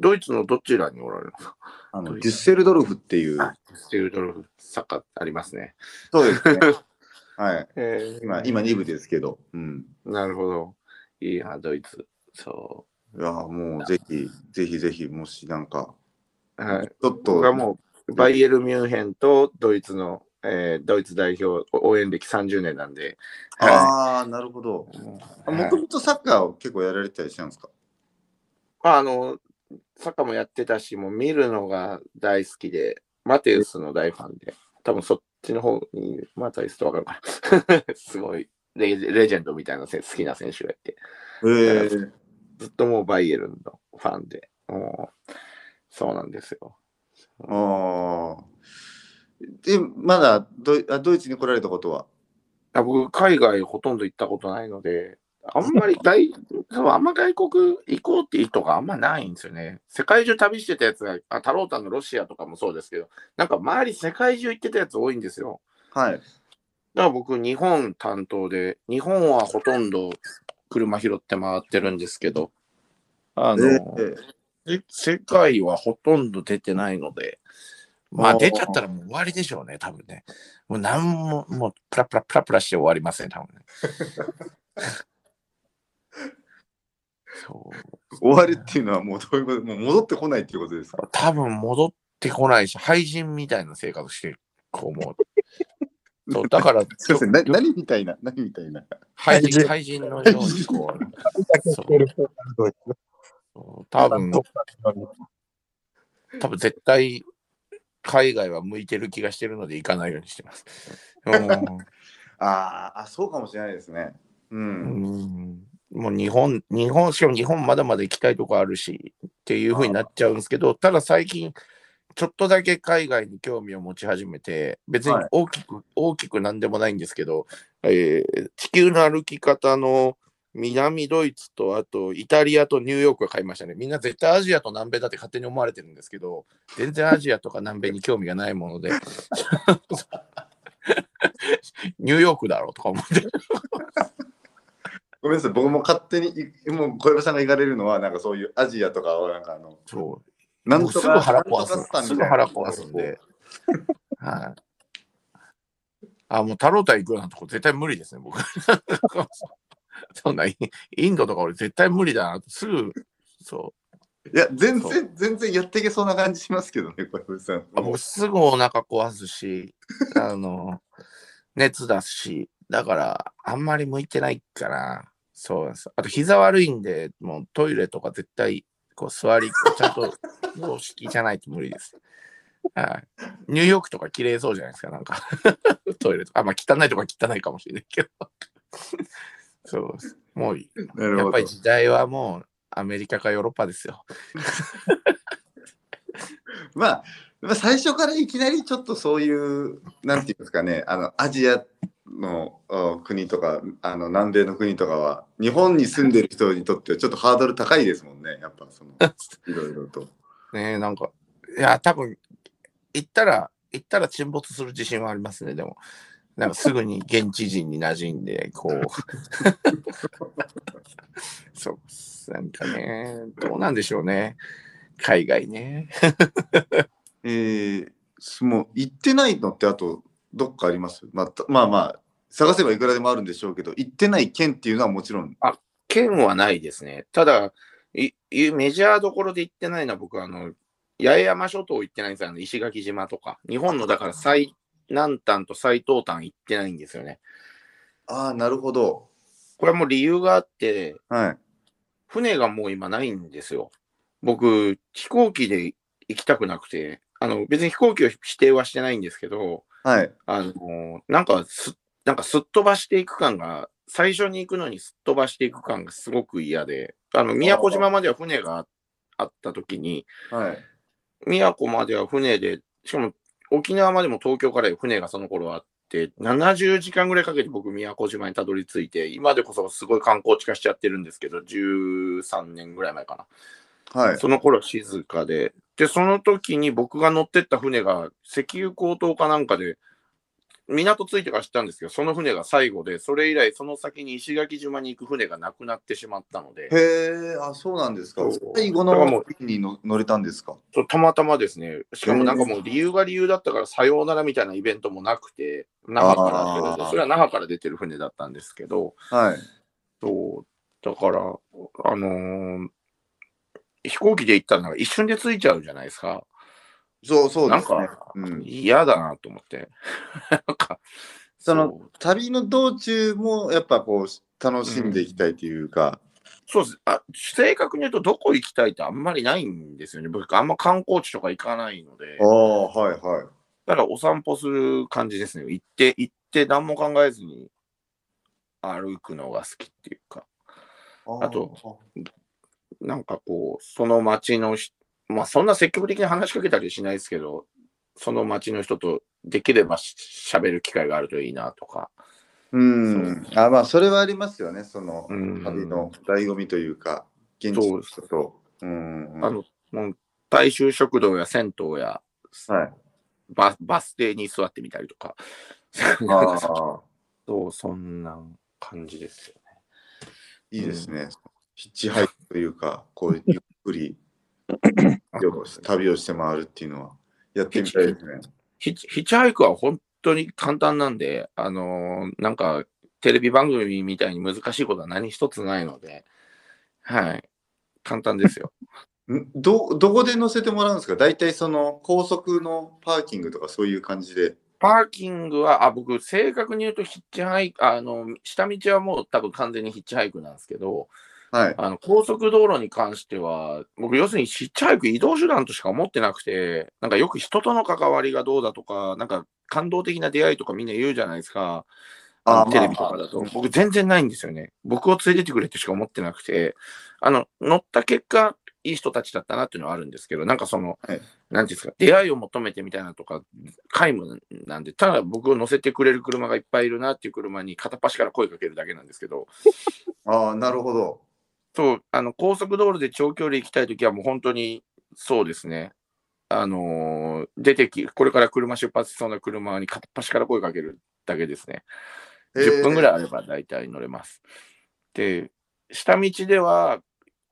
ドイツのどちらにおられるんですか？あのデュッセルドルフっていう。あデュッセルドルフ、サッカーありますね。そうですね。はい。えー今、今2部ですけど。うん。なるほど。いいや、ドイツ。そいや、もうぜひ、ぜひぜひ、もしなんか、う。はい。ちょっと、もう、バイエルミュンヘンとドイツの、えードイツ代表応援歴30年なんで、はああ、なるほど。い。もはいともとサッカーを結構やられてたりしたんですか？まあ、あの、サッカーもやってたし、もう見るのが大好きで、マテウスの大ファンで、多分そっちの方にマテウスと分かるかな。すごいレジレジェンドみたいなせ好きな選手がいて、ええずっともうバイエルンのファンで、もうそうなんですよ。ああ。で、まだドイあドイツに来られたことは？あ僕、海外ほとんど行ったことないので、あんまり外、多分あんま外国行こうって意図があんまないんですよね。世界中旅してたやつが、あ、タロータンのロシアとかもそうですけど、なんか周り世界中行ってたやつ多いんですよ。はい。だから僕、日本担当で、日本はほとんど車拾って回ってるんですけど、あの、ええせ世界はほとんど出てないので、まあ出ちゃったらもう終わりでしょうね、多分ね。もう何も、もうプラプラプラプラして終わりません、多分ね。そう。終わりっていうのはもうどういうこともう戻ってこないっていうことですか？多分戻ってこないし、廃人みたいな生活してる、こう思う。そうだから、すいません、な何みたいな、何みたいな？廃人廃人のようにこう、そう多分、多分絶対海外は向いてる気がしてるので行かないようにしてます。あーあ、そうかもしれないですね。う。うんんもう日本、日本、しかも日本まだまだ行きたいとこあるしっていう風になっちゃうんですけど、ただ最近、ちょっとだけ海外に興味を持ち始めて、別にはい大きく、大きくなんでもないんですけど、えー地球の歩き方の南ドイツと、あとイタリアとニューヨークが買いましたね。みんな絶対アジアと南米だって勝手に思われてるんですけど、全然アジアとか南米に興味がないもので、ニューヨークだろうとか思って。ごめんなさい、僕も勝手にい、もう小籔さんが行かれるのは、なんかそういうアジアとかは、なんかあの、そうなんとかもうすぐ腹壊す。すぐ腹壊すんで。はい。あ、もう太郎太行くようなとこ絶対無理ですね、僕。そんなイインドとか俺絶対無理だな。すぐ、そう。いや、全そ然、全然やっていけそうな感じしますけどね、小籔さん。あ僕すぐお腹壊すし、あの、熱出すし、だからあんまり向いてないかな。そうなんです。あと膝悪いんで、もうトイレとか絶対こう座り、ちゃんと 様式じゃないと無理です。はい。ニューヨークとか綺麗そうじゃないですか、なんか。トイレとか。あ、まあ汚いとか汚いかもしれないけど。そうです。もう、やっぱり。時代はもうアメリカかヨーロッパですよ。まあ、まあ最初からいきなりちょっとそういう、なんていうんですかね、あの、アジアのあ国とか、あの、南米の国とかは、日本に住んでる人にとってはちょっとハードル高いですもんね、やっぱその、いろいろと。ねえ、なんか、いや、多分行ったら、行ったら沈没する自信はありますね、でも。なんかすぐに現地人に馴染んで、こう。そう、なんかね、どうなんでしょうね。海外ね。えー、すもう行ってないのってあとどっかあります、まあ、たまあまあ探せばいくらでもあるんでしょうけど行ってない県っていうのはもちろん県はないですね。ただ、いいメジャーどころで行ってないのは僕は、あの、八重山諸島行ってないんですよ。あの石垣島とか。日本の、だから最南端と最東端行ってないんですよね。ああなるほどこれはもう理由があって、はい船がもう今ないんですよ。僕、飛行機で行きたくなくて、あの、別に飛行機を指定はしてないんですけど、はいあの、なんかす、なんかすっ飛ばしていく感が、最初に行くのにすっ飛ばしていく感がすごく嫌で、あの、宮古島までは船があった時に、はい。宮古までは船で、しかも沖縄までも東京から船がその頃あって、70時間ぐらいかけて僕宮古島にたどり着いて、今でこそすごい観光地化しちゃってるんですけど、13年ぐらい前かな。はい。その頃は静かで、で、その時に僕が乗ってった船が石油高騰かなんかで、港着いてから知ったんですけど、その船が最後で、それ以来、その先に石垣島に行く船がなくなってしまったので、へえ、あ、そうなんですか。最後の日にの乗れたんですか？そうたまたまですね、しかもなんかもう理由が理由だったから、さようならみたいなイベントもなくて、那覇からそれは那覇から出てる船だったんですけど、はい。そう、だから、あのー飛行機で行ったらなんか一瞬で着いちゃうじゃないですか。そうそうですねなんか。うん、嫌だなと思って。なんか、その旅の道中もやっぱこう楽しんでいきたいというか。そうですあ。正確に言うと、どこ行きたいってあんまりないんですよね。僕、あんま観光地とか行かないのであ、あ、はいはい。だからお散歩する感じですね。行って、行って何も考えずに歩くのが好きっていうか、あとなんかこう、その街のし、まあそんな積極的に話しかけたりしないですけど、その街の人とできればし喋る機会があるといいなとか。うん。あまあ、それはありますよね。そのうん旅の醍醐味というか、現地の人と。うん。あの、もう大衆食堂や銭湯やはい。ババス停に座ってみたりとか。そう、そんな感じですよね。いいですね。ヒッチハイクというか、こうゆっくり 旅をして回るっていうのはやってみたいですね。ヒッチヒッチハイクは本当に簡単なんで、あのーなんかテレビ番組みたいに難しいことは何一つないので、はい。簡単ですよ。ん？どどこで乗せてもらうんですか？大体その高速のパーキングとかそういう感じで。パーキングは、あ、僕、正確に言うとヒッチハイク、あの、下道はもう多分完全にヒッチハイクなんですけど、はい。あの、高速道路に関しては、僕、要するにヒッチハイク移動手段としか思ってなくて、なんかよく人との関わりがどうだとか、なんか感動的な出会いとかみんな言うじゃないですか。あテレビとかだと。僕、全然ないんですよね。僕を連れてってくれってしか思ってなくて、あの、乗った結果、いい人たちだったなっていうのはあるんですけど、なんかその、はいんですか、出会いを求めてみたいなとか、皆無なんで、ただ僕を乗せてくれる車がいっぱいいるなっていう車に片っ端から声かけるだけなんですけど、ああ、なるほど。そう、あの、高速道路で長距離行きたいときはもう本当に、そうですね。あのー出てき、これから車出発しそうな車に片っ端から声かけるだけですね。10分ぐらいあれば大体乗れます。で、下道では、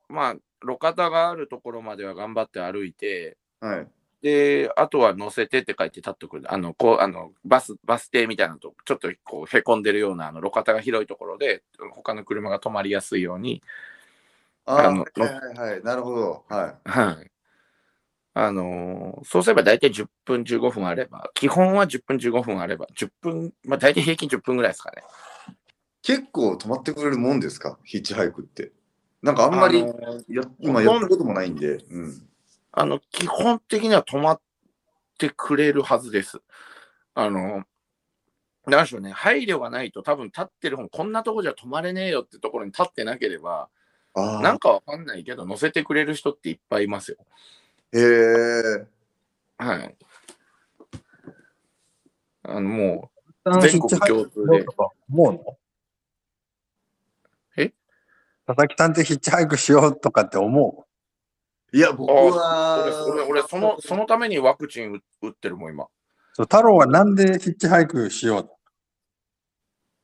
まあ、路肩があるところまでは頑張って歩いて、い。はい。で、あとは乗せてって書いて立ってくる。あの、こう、あの、バス、バス停みたいなのと、ちょっとこう、へこんでるような、あの、路肩が広いところで、他の車が止まりやすいように、あのはいはいはい。なるほど。はい。はい。あのーそうすれば大体10分、15分あれば、基本は10分、15分あれば、10分、まあ大体平均10分ぐらいですかね。結構止まってくれるもんですか？ヒッチハイクって。なんかあんまりあのーや今やったこともないんで。うん。あの、基本的には止まってくれるはずです。あの、なんでしょうね、配慮がないと多分立ってる方もこんなとこじゃ止まれねえよってところに立ってなければ。なんかわかんないけど乗せてくれる人っていっぱいいますよ。へえ。はい。あの、もあの全国共通でうの？え？佐々木さんってヒッチハイクしようとかって思いや、僕う、は。俺、俺、俺その、そのためにワクチン打打ってるもん、今。うそう太郎はなんでヒッチハイクしよう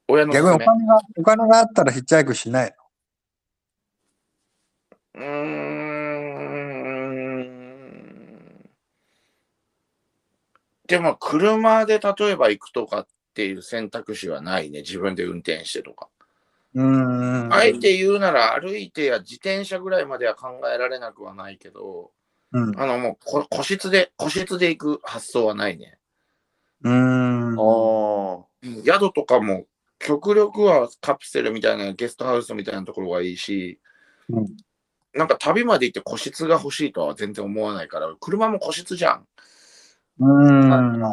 親の逆にお。金がお金があったらヒッチハイクしないうーん。でも、車で例えば行くとかっていう選択肢はないね。自分で運転してとか。のうーん。あえて言うなら歩いてや自転車ぐらいまでは考えられなくはないけど、うん。あのもうこ個室で、個室で行く発想はないね。うーん。ああ。宿とかも極力はカプセルみたいなゲストハウスみたいなところがいいし、うんなんか旅まで行って個室が欲しいとは全然思わないから、車も個室じゃん。うーん。う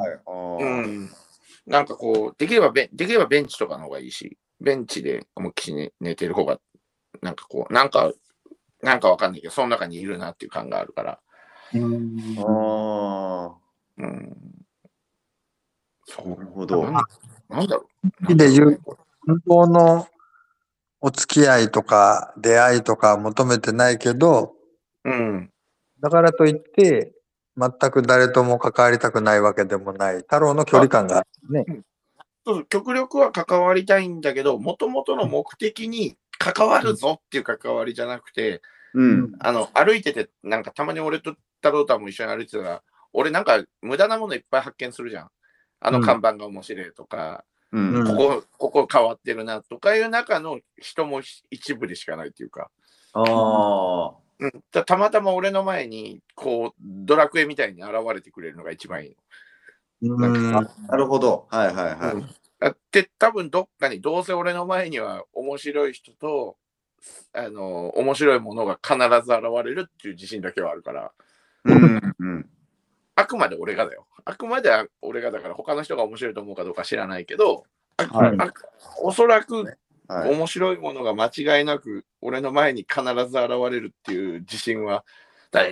ーん。なんかこう、できればベン、できればベンチとかの方がいいし、ベンチで思いっきり寝寝てる方が、なんかこう、なんか、なんかわかんないけど、その中にいるなっていう感があるから。うんあうん。そあ。なう。るほど。なんだろう。で本当のお付き合いとか出会いとか求めてないけど、うん。だからといって、全く誰とも関わりたくないわけでもない、太郎の距離感があるね。そう極力は関わりたいんだけど、もともとの目的に関わるぞっていう関わりじゃなくて、うん。あの、歩いてて、なんかたまに俺と太郎太も一緒に歩いてたら、俺なんか無駄なものいっぱい発見するじゃん。あの看板が面白いとか、うん。うんここ、ここ変わってるなとかいう中の人も一部でしかないっていうか、ああ。うん、たたまたま俺の前に、こう、ドラクエみたいに現れてくれるのが一番いいうん。なるほど。はいはいはい。の。だって多分どっかに、どうせ俺の前には面白い人と、あの、面白いものが必ず現れるっていう自信だけはあるから、うん。うん。あくまで俺がだよ。あくまで俺がだから他の人が面白いと思うかどうか知らないけど、あはいあおそらくはい。面白いものが間違いなく俺の前に必ず現れるっていう自信は、だ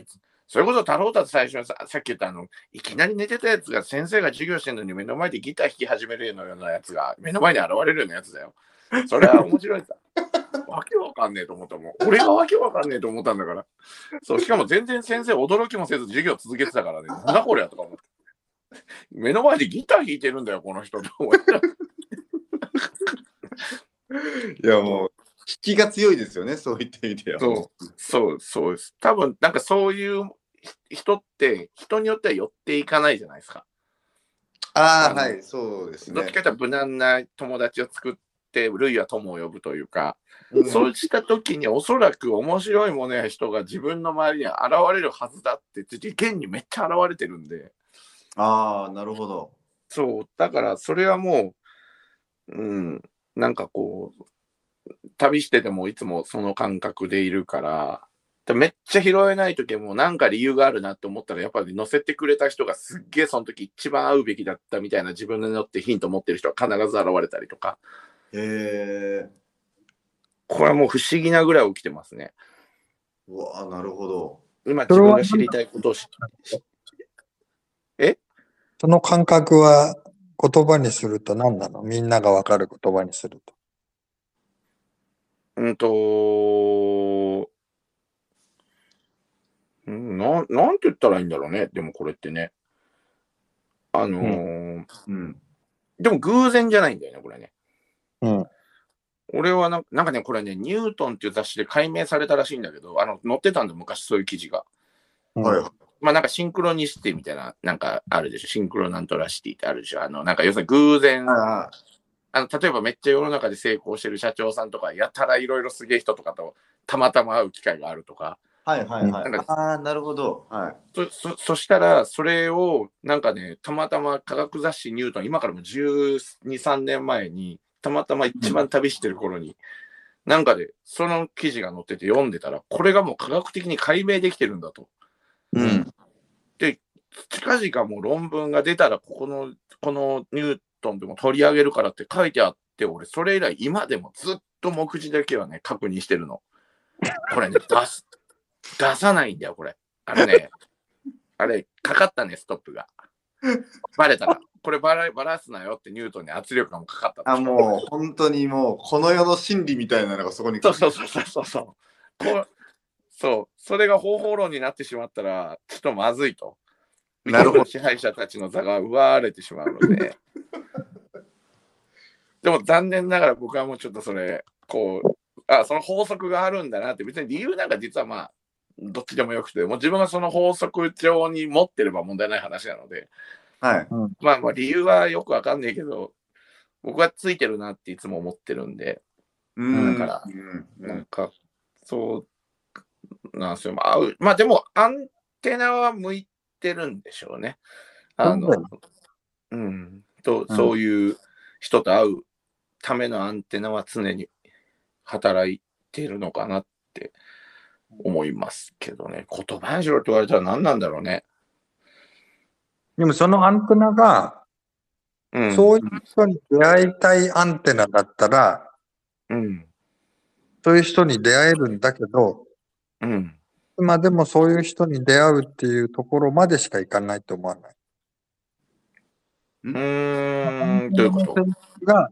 それこそ太郎太と最初にささっき言ったあの、いきなり寝てたやつが先生が授業してるのに目の前でギター弾き始めるようなやつが目の前に現れるようなやつだよ。それは面白いさ。わけわかんねえと思ったもん。俺がわけわかんねえと思ったんだから。そう、しかも全然先生驚きもせず授業続けてたからね。なんだこれやとか思って。目の前でギター弾いてるんだよ、この人と思いながらいやもう、引きが強いですよね、そういった意味では。そうそう、そうです。多分、なんかそういう人って、人によっては寄っていかないじゃないですか。ああ、はい、そうですねどっち。かというと無難な友達を作って、類は友を呼ぶというか、うん。そうした時におそらく面白いものや人が自分の周りに現れるはずだって、現にめっちゃ現れてるんで、ああ、なるほど。そう、だからそれはもう、うん、なんかこう、旅しててもいつもその感覚でいるから、でめっちゃ拾えない時もなんか理由があるなって思ったら、やっぱり乗せてくれた人がすっげえその時一番会うべきだったみたいな自分によってヒント持ってる人が必ず現れたりとか、へえ。これはもう不思議なぐらい起きてますね。うわあ、なるほど。今自分が知りたいことを知その感覚は言葉にすると何なの？みんながわかる言葉にすると。うんと、うん？なん、なんて言ったらいいんだろうね。でもこれってね。あのーうん。でも偶然じゃないんだよね、これね。うん。俺はなんなんかね、これね、ニュートンっていう雑誌で解明されたらしいんだけど、あの、載ってたんだ、昔そういう記事が。うんはいはい。まあなんかシンクロニシティみたいな、なんかあるでしょ。シンクロナントラシティってあるでしょ。あの、なんか要するに偶然、ああの、例えばめっちゃ世の中で成功してる社長さんとか、やたらいろいろすげえ人とかとたまたま会う機会があるとか、はいはいはい。ああ、なるほど。はい。そそそしたら、それをなんかね、たまたま科学雑誌ニュートン、今からも12、3年前に、たまたま一番旅してる頃に、なんかで、その記事が載ってて読んでたら、これがもう科学的に解明できてるんだと。うん。近々もう論文が出たら、ここの、このニュートンでも取り上げるからって書いてあって、俺、それ以来今でもずっと目次だけはね、確認してるの。これね、出す、出さないんだよ、これ。あれね、あれ、かかったね、ストップが。バレたら、これバラバラすなよってニュートンに圧力がもうかかった。あ、もう本当にもう、この世の真理みたいなのがそこにそうそうそうそうそうそう。こうそう、それが方法論になってしまったら、ちょっとまずいと。なるほど支配者たちの座が奪われてしまうので。でも残念ながら僕はもうちょっとそれ、こう、あ、その法則があるんだなって、別に理由なんか実はまあ、どっちでもよくて、もう自分がその法則上に持ってれば問題ない話なので、はい。まあまあ理由はよくわかんないけど、僕はついてるなっていつも思ってるんで、うん。だからうんなんか、そうなんですよ。まあ、まあでも、アンテナは向いてるんでしょうね。あのそうん。と、うんそういう人と会うためのアンテナは常に働いているのかなって思いますけどね。言葉にしろって言われたら何なんだろうね。でもそのアンテナが、うん。そういう人に出会いたいアンテナだったら、うん。そういう人に出会えるんだけど、うん。今でもそういう人に出会うっていうところまでしかいかないと思わない。うーん。どういうことが、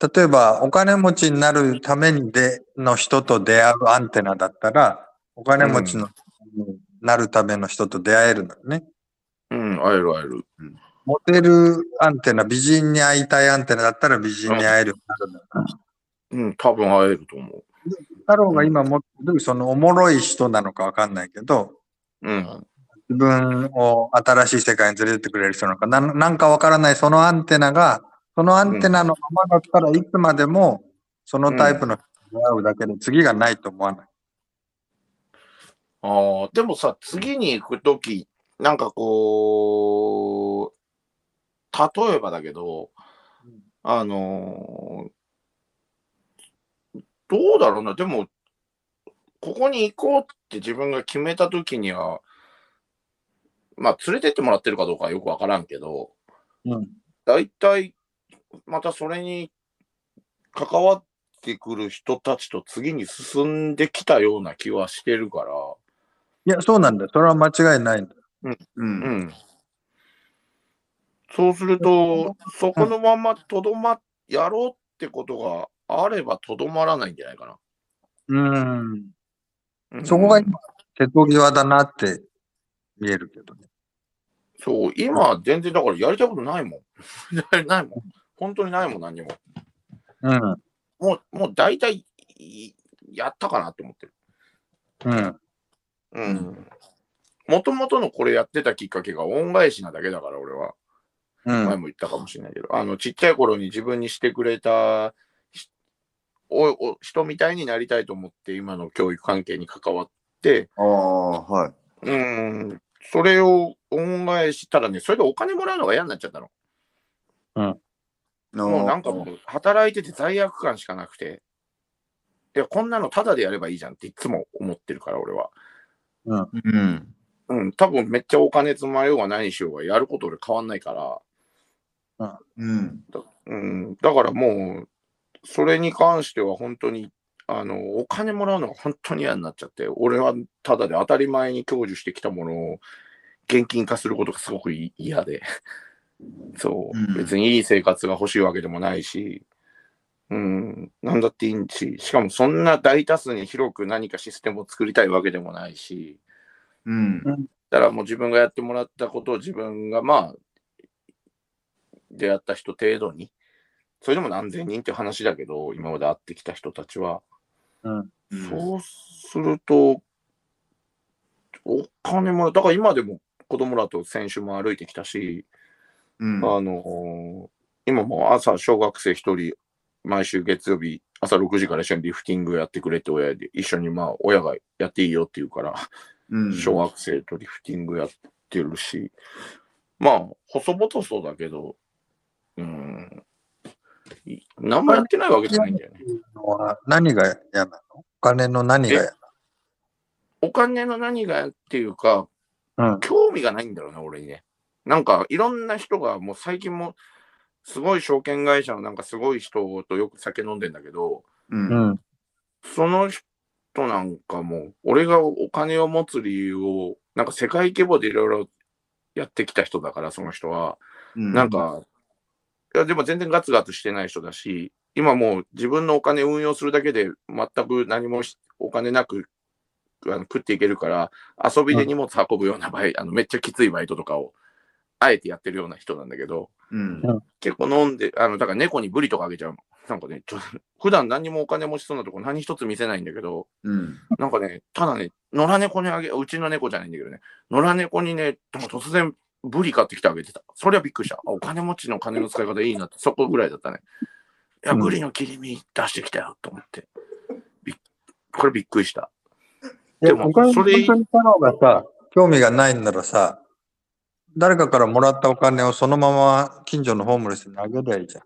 例えばお金持ちになるためにでの人と出会うアンテナだったら、お金持ちのになるための人と出会えるのよね。うん。会える会える。モテるアンテナ、美人に会いたいアンテナだったら美人に会えるようになる。うん、多分会えると思う。太郎が今持ってる、そのおもろい人なのかわかんないけど、うん。自分を新しい世界に連れてってくれる人なのか、なんなんかわからないそのアンテナが、そのアンテナのままだったらいつまでもそのタイプの人に会うだけで次がないと思わない。ああ、でもさ、次に行くとき、なんかこう、例えばだけど、あのーどうだろうな、でも、ここに行こうって自分が決めたときには、まあ、連れてってもらってるかどうかはよくわからんけど、うん。大体、またそれに関わってくる人たちと次に進んできたような気はしてるから、いや、そうなんだよ。それは間違いないんだよ。う。うんん。そうすると、そこのままとどま、やろうってことがあればとどまらないんじゃないかうん。な。うんそこが今、手と際だなって見えるけどね。そう、今全然だからやりたいことないもん。ないもん。本当にないもん、何にも。うん。もう、もう大体、いやったかなって思ってる。うん。うん。もともとのこれやってたきっかけが恩返しなだけだから、俺は。うん。前も言ったかもしれないけど、あの、ちっちゃい頃に自分にしてくれたひおお人みたいになりたいと思って、今の教育関係に関わって、ああ、はい。うん、それを恩返したらね、それでお金もらうのが嫌になっちゃったの。もうなんかもう、働いてて罪悪感しかなくて、いや、こんなのタダでやればいいじゃんっていつも思ってるから、俺は。うん。うん、多分めっちゃお金積まようが何しようがやること俺変わんないから、うん。うん、だからもう、それに関しては本当に、あの、お金もらうのが本当に嫌になっちゃって、俺はただで当たり前に享受してきたものを現金化することがすごくい嫌で、そう、うん。別にいい生活が欲しいわけでもないし、うん、なんだっていいし、しかもそんな大多数に広く何かシステムを作りたいわけでもないし、うん。だからもう自分がやってもらったことを自分がまあ、出会った人程度に、それでも何千人って話だけど、今まで会ってきた人たちは、うん。そうすると、お金もだから今でも子供らと先週も歩いてきたし、うん。あの今も朝小学生一人、毎週月曜日、朝6時から一緒にリフティングやってくれって親で、一緒にまあ親がやっていいよって言うから、うん。小学生とリフティングやってるし、まあ、細々そうだけど、うん、い何もやってないわけじゃないんだよね。のは何が嫌なの？お金の何が嫌なお金の何がっていうか、のうん。興味がないんだろうな、俺にね。なんか、いろんな人が、もう最近も、すごい証券会社のなんかすごい人とよく酒飲んでんだけど、うん。う。ん。その人なんかも、俺がお金を持つ理由を、なんか世界規模でいろいろやってきた人だから、その人は。なん、か、いや、でも全然ガツガツしてない人だし、今もう自分のお金運用するだけで全く何もしお金なくあの食っていけるから、遊びで荷物運ぶようなバイ、あのめっちゃきついバイトとかを、あえてやってるような人なんだけど、うん。結構飲んで、あの、だから猫にブリとかあげちゃうの。なんかね、ちょ 普段何にもお金持ちそうなとこ何一つ見せないんだけど、うん。なんかね、ただね、野良猫にあげ、うちの猫じゃないんだけどね、野良猫にね、なんか突然ブリ買ってきてあげてた。それはびっくりした。あ、お金持ちの金の使い方いいなって、そこぐらいだったね。いや、うんブリの切り身出してきたよ、と思って。びっこれびっくりした。でもお金それ本当に太郎がさ、興味がないんならさ、誰かからもらったお金をそのまま近所のホームレスにあげりゃいいじ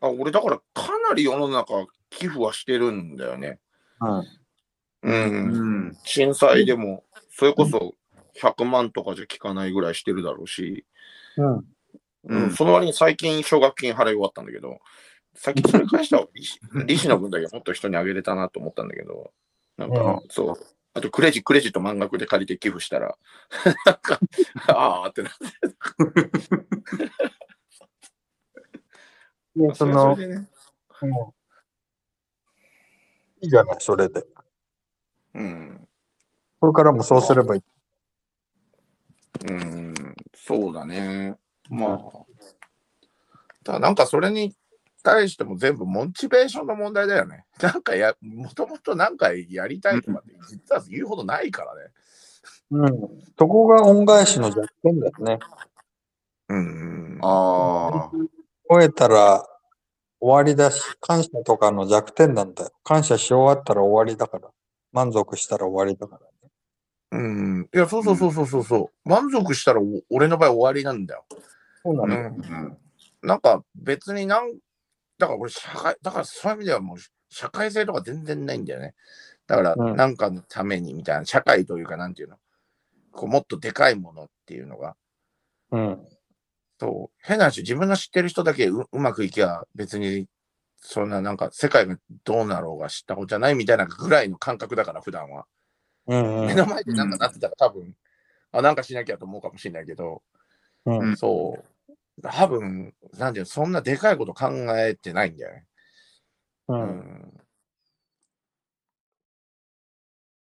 あ、俺だからかなり世の中寄付はしてるんだよね。ゃん。うん。うん。震災でも、それこそ100万とかじゃ効かないぐらいしてるだろうし、うん。ううんん、その割に最近奨学金払い終わったんだけど、最近それ返したら利子の分だけもっと人にあげれたなと思ったんだけど、なんか、うんそう。あとクレジクレジット満額で借りて寄付したら、なんか、ああってなって。で、その、れでね。うんいいじゃない、それで。うん。これからもそうすればいい。うん。そうだね。まあ。ただなんかそれに対しても全部モチベーションの問題だよね。なんかや、もともとなんかやりたいとかって実は言うほどないからね。うん。そこが恩返しの弱点だよね。うん。ああ。超えたら終わりだし、感謝とかの弱点なんだよ。感謝し終わったら終わりだから。満足したら終わりだからね。うん。いや、そうそうそうそうそうそう。満足したらお俺の場合終わりなんだよ。そうなのよ。うん。うん。なんか別になん、だから俺社会、だからそういう意味ではもう社会性とか全然ないんだよね。だからうんなんかのためにみたいな、社会というかなんていうの、こうもっとでかいものっていうのが、うん。そう、変な話、自分の知ってる人だけううまくいけば別に、そんななんか世界がどうなろうが知ったことじゃないみたいなぐらいの感覚だから、普段は。うんうん目の前でなんかなってたら多分、あ、なんかしなきゃと思うかもしれないけど、うん。そう、多分、なんていうの、そんなでかいこと考えてないんだよね。う。うんん